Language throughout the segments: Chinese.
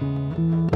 Música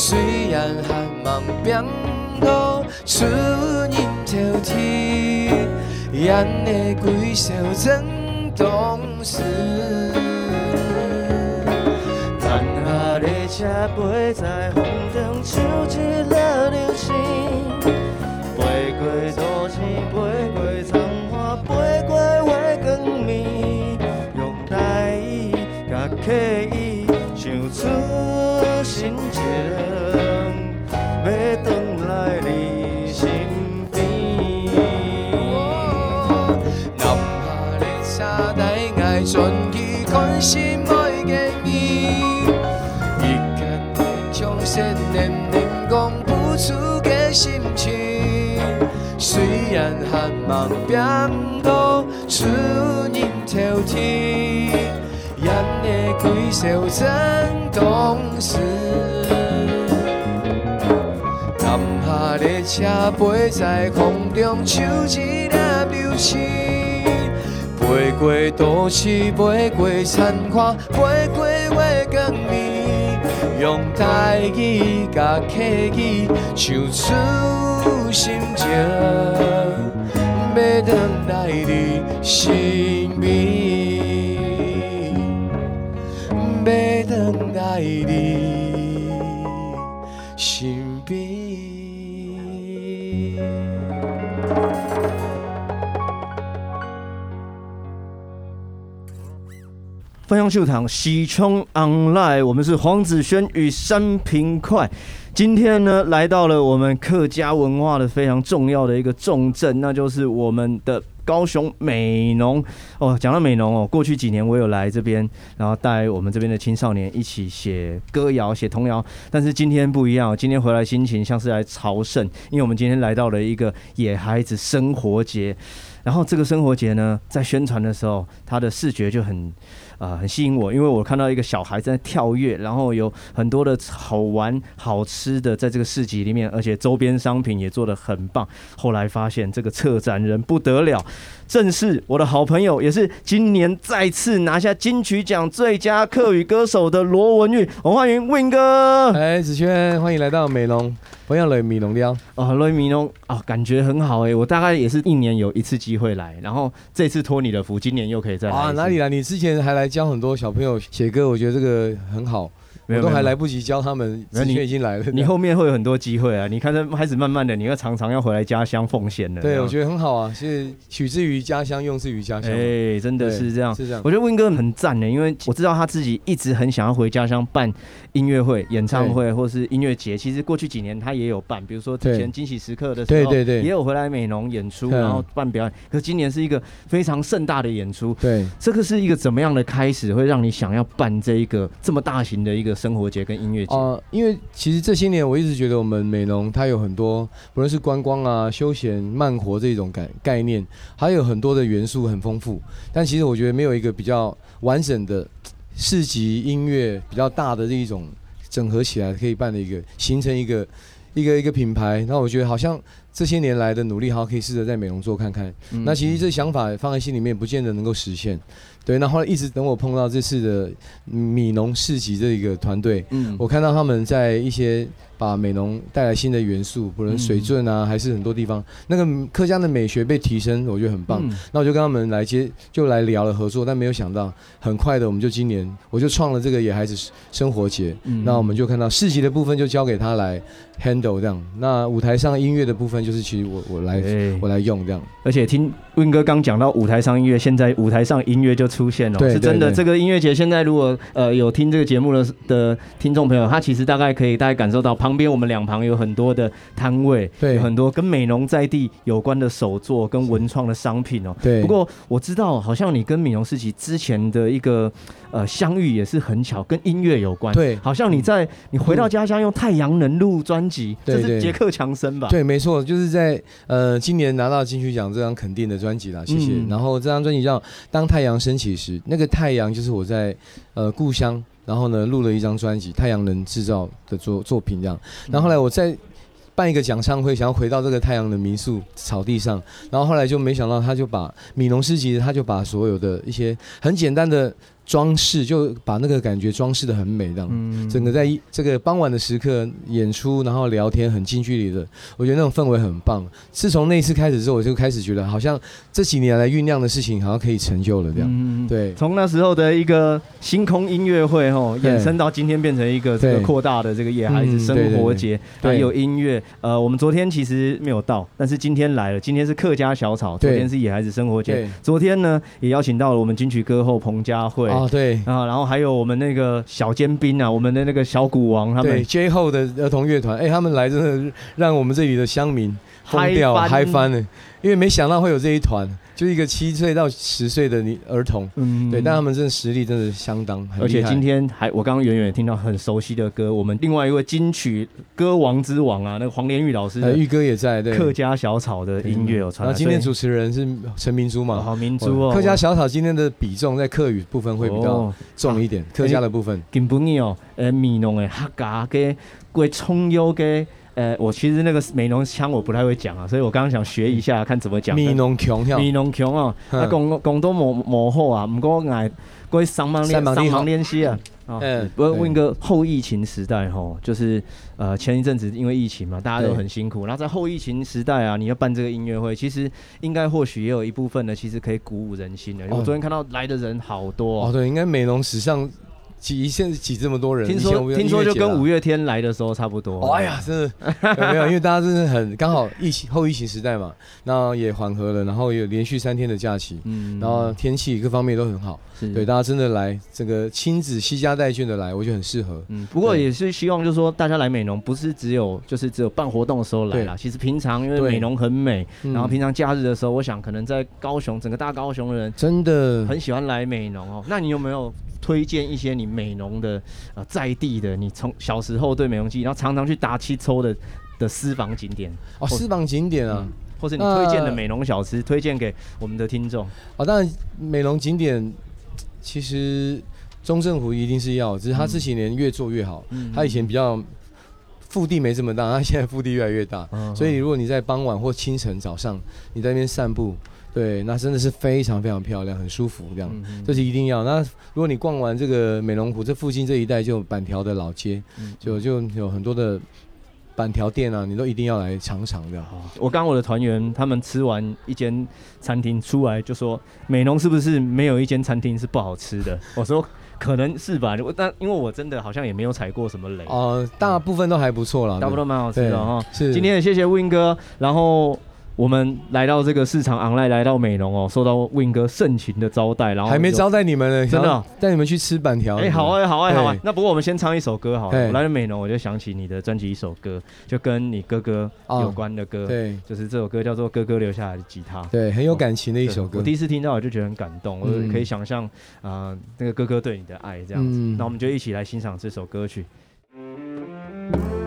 虽然寒望变老，思念秋天也会归巢。真懂事，残下的车飞在风中，嗅出了流星，飞过都市，飞过窗花，飞过月光面，用大爱甲血意唱出心情。心爱的你，一天天将思念念讲付出的心情，虽然还茫变都出人头天。归宿怎当时？南下列车飞在风中，像一粒流星，飞过都市，飞过残花，飞过月光暝，用台语甲客语唱出心情，要回来你身边。要等待你身边。芳香秀场喜冲 online，我们是黄子轩与三平快。今天呢，来到了我们客家文化的非常重要的一个重镇，那就是我们的。高雄美浓哦，讲到美浓哦，过去几年我有来这边，然后带我们这边的青少年一起写歌谣、写童谣。但是今天不一样，今天回来心情像是来朝圣，因为我们今天来到了一个野孩子生活节。然后这个生活节呢，在宣传的时候，它的视觉就很。啊、呃，很吸引我，因为我看到一个小孩在跳跃，然后有很多的好玩、好吃的在这个市集里面，而且周边商品也做得很棒。后来发现这个策展人不得了，正是我的好朋友，也是今年再次拿下金曲奖最佳客语歌手的罗文玉。我们欢迎 Win 哥。哎，子轩，欢迎来到美浓。欢迎来米龙了。哦，来米龙啊，感觉很好哎。我大概也是一年有一次机会来，然后这次托你的福，今年又可以再来。啊，哪里来？你之前还来。教很多小朋友写歌，我觉得这个很好。我都还来不及教他们，子轩已经来了。你后面会有很多机会啊！你看，这开始慢慢的，你要常常要回来家乡奉献了。对，我觉得很好啊，是取之于家乡，用之于家乡。哎，真的是这样，是这样。我觉得 Win 哥很赞的，因为我知道他自己一直很想要回家乡办音乐会、演唱会或是音乐节。其实过去几年他也有办，比如说之前惊喜时刻的时候，对对对，也有回来美浓演出，然后办表演。可是今年是一个非常盛大的演出。对，这个是一个怎么样的开始，会让你想要办这一个这么大型的一个生活节跟音乐？哦、呃，因为其实这些年我一直觉得我们美浓它有很多，不论是观光啊、休闲、慢活这种概概念，还有很多的元素很丰富。但其实我觉得没有一个比较完整的市集音乐比较大的这一种整合起来可以办的一个形成一个一个一个品牌。那我觉得好像这些年来的努力，好可以试着在美容做看看。嗯、那其实这想法放在心里面，不见得能够实现。对，那后来一直等我碰到这次的米农市集这一个团队，嗯，我看到他们在一些把美农带来新的元素，不论水圳啊，还是很多地方，那个客家的美学被提升，我觉得很棒。嗯、那我就跟他们来接，就来聊了合作，但没有想到，很快的我们就今年我就创了这个野孩子生活节，嗯，那我们就看到市集的部分就交给他来 handle 这样，那舞台上音乐的部分就是其实我我来我来用这样，而且听 Win 哥刚讲到舞台上音乐，现在舞台上音乐就。出现了，是真的。这个音乐节现在如果呃有听这个节目的的听众朋友，他其实大概可以大概感受到，旁边我们两旁有很多的摊位，对，有很多跟美农在地有关的手作跟文创的商品哦。对。不过我知道，好像你跟美农世奇之前的一个呃相遇也是很巧，跟音乐有关。对。好像你在你回到家乡用太阳能录专辑，这是杰克强森吧？对，没错，就是在呃今年拿到金曲奖这张肯定的专辑啦，谢谢。嗯、然后这张专辑叫《当太阳升起》。时那个太阳就是我在呃故乡，然后呢录了一张专辑《太阳能制造》的作作品这样。然后后来我在办一个讲唱会，想要回到这个太阳能民宿草地上，然后后来就没想到他就把米农诗集，他就把所有的一些很简单的。装饰就把那个感觉装饰的很美，这样，嗯、整个在这个傍晚的时刻演出，然后聊天，很近距离的，我觉得那种氛围很棒。自从那一次开始之后，我就开始觉得，好像这几年来酝酿的事情，好像可以成就了这样。嗯、对，从那时候的一个星空音乐会，吼，衍生到今天变成一个这个扩大的这个野孩子生活节，还有音乐。呃，我们昨天其实没有到，但是今天来了。今天是客家小草，昨天是野孩子生活节。昨天呢，也邀请到了我们金曲歌后彭佳慧。哦，对。啊，然后还有我们那个小尖兵啊，我们的那个小鼓王他们，对 J 后的儿童乐团，哎，他们来真的让我们这里的乡民疯掉嗨翻。了，因为没想到会有这一团。就一个七岁到十岁的你儿童，嗯，对，但他们真的实力真的相当，而且今天还我刚刚远远听到很熟悉的歌，我们另外一位金曲歌王之王啊，那个黄连玉老师，玉哥也在，对，客家小草的音乐有传。然后今天主持人是陈明珠嘛，好明珠哦。客家小草今天的比重在客语部分会比较重一点，客家的部分。金不腻哦，呃，米农的客家嘅，贵葱油给。呃，我其实那个美浓腔我不太会讲啊，所以我刚刚想学一下，看怎么讲。美浓腔，美浓腔哦，那广广东模模好啊，不过爱过上忙练上忙练习啊。嗯，不过问个后疫情时代哈，就是呃前一阵子因为疫情嘛，大家都很辛苦。然后在后疫情时代啊，你要办这个音乐会，其实应该或许也有一部分呢，其实可以鼓舞人心的。我昨天看到来的人好多哦，对，应该美浓史上。挤现在挤这么多人，听说听说就跟五月天来的时候差不多。哎呀，真的有没有？因为大家真的很刚好疫情后疫情时代嘛，那也缓和了，然后也有连续三天的假期，嗯，然后天气各方面都很好，对，大家真的来这个亲子携家带眷的来，我觉得很适合。嗯，不过也是希望就是说大家来美容不是只有就是只有办活动的时候来啦，其实平常因为美容很美，然后平常假日的时候，我想可能在高雄整个大高雄的人真的很喜欢来美浓哦。那你有没有？推荐一些你美容的呃在地的，你从小时候对美容记忆，然后常常去打七抽的的私房景点哦，私房景点啊，或者你推荐的美容小吃，推荐给我们的听众。哦，当然美容景点其实中正湖一定是要，只是他这几年越做越好。嗯，他以前比较腹地没这么大，他现在腹地越来越大，所以如果你在傍晚或清晨早上你在那边散步。对，那真的是非常非常漂亮，很舒服，这样，嗯、这是一定要。那如果你逛完这个美浓湖这附近这一带，就板条的老街，嗯、就就有很多的板条店啊，你都一定要来尝尝的。我刚我的团员他们吃完一间餐厅出来，就说美浓是不是没有一间餐厅是不好吃的？我说可能是吧，但因为我真的好像也没有踩过什么雷。哦、呃，大部分都还不错啦，大部分都蛮好吃的哈。是，今天也谢谢 Win 哥，然后。我们来到这个市场昂赖，来到美容哦，受到 Win 哥盛情的招待，然后还没招待你们呢，真的带你们去吃板条。哎，好啊，好啊，好啊。那不过我们先唱一首歌好了。我来到美容，我就想起你的专辑一首歌，就跟你哥哥有关的歌。对，就是这首歌叫做《哥哥留下来的吉他》。对，很有感情的一首歌。我第一次听到我就觉得很感动，我可以想象啊那个哥哥对你的爱这样子。那我们就一起来欣赏这首歌曲。落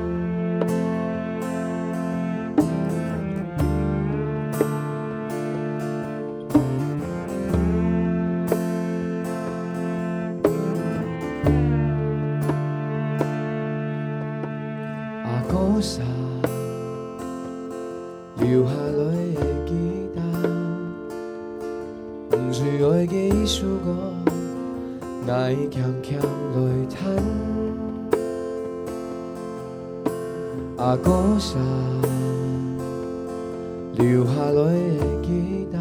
不随我的意思我，哪会欠欠落叹？阿哥啥留下来的吉他，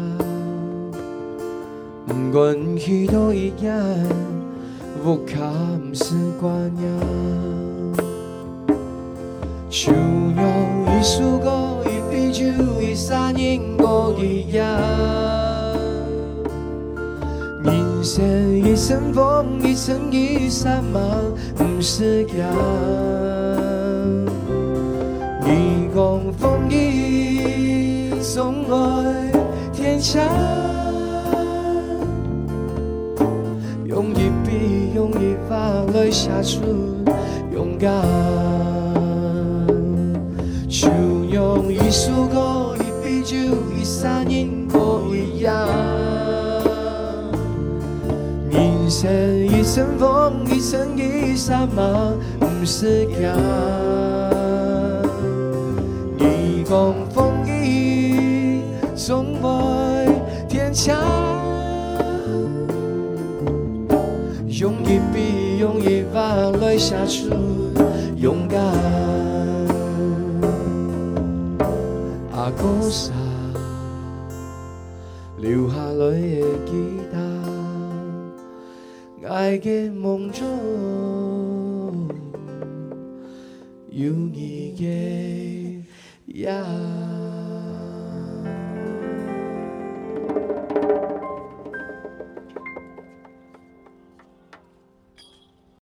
不愿去到一夜，无卡不是关呀。想用一首歌，一杯酒，一三年过一夜。一场风，一场雨，三茫不是假。你讲风雨总会天晴，用一笔，用一画来写出勇敢。就用一首人生一场风，一场雨，三茫不是假。你讲风雨总会天晴，用一笔，用一画来写出勇敢。阿哥啥留下来的吉他，爱的梦中有你的影。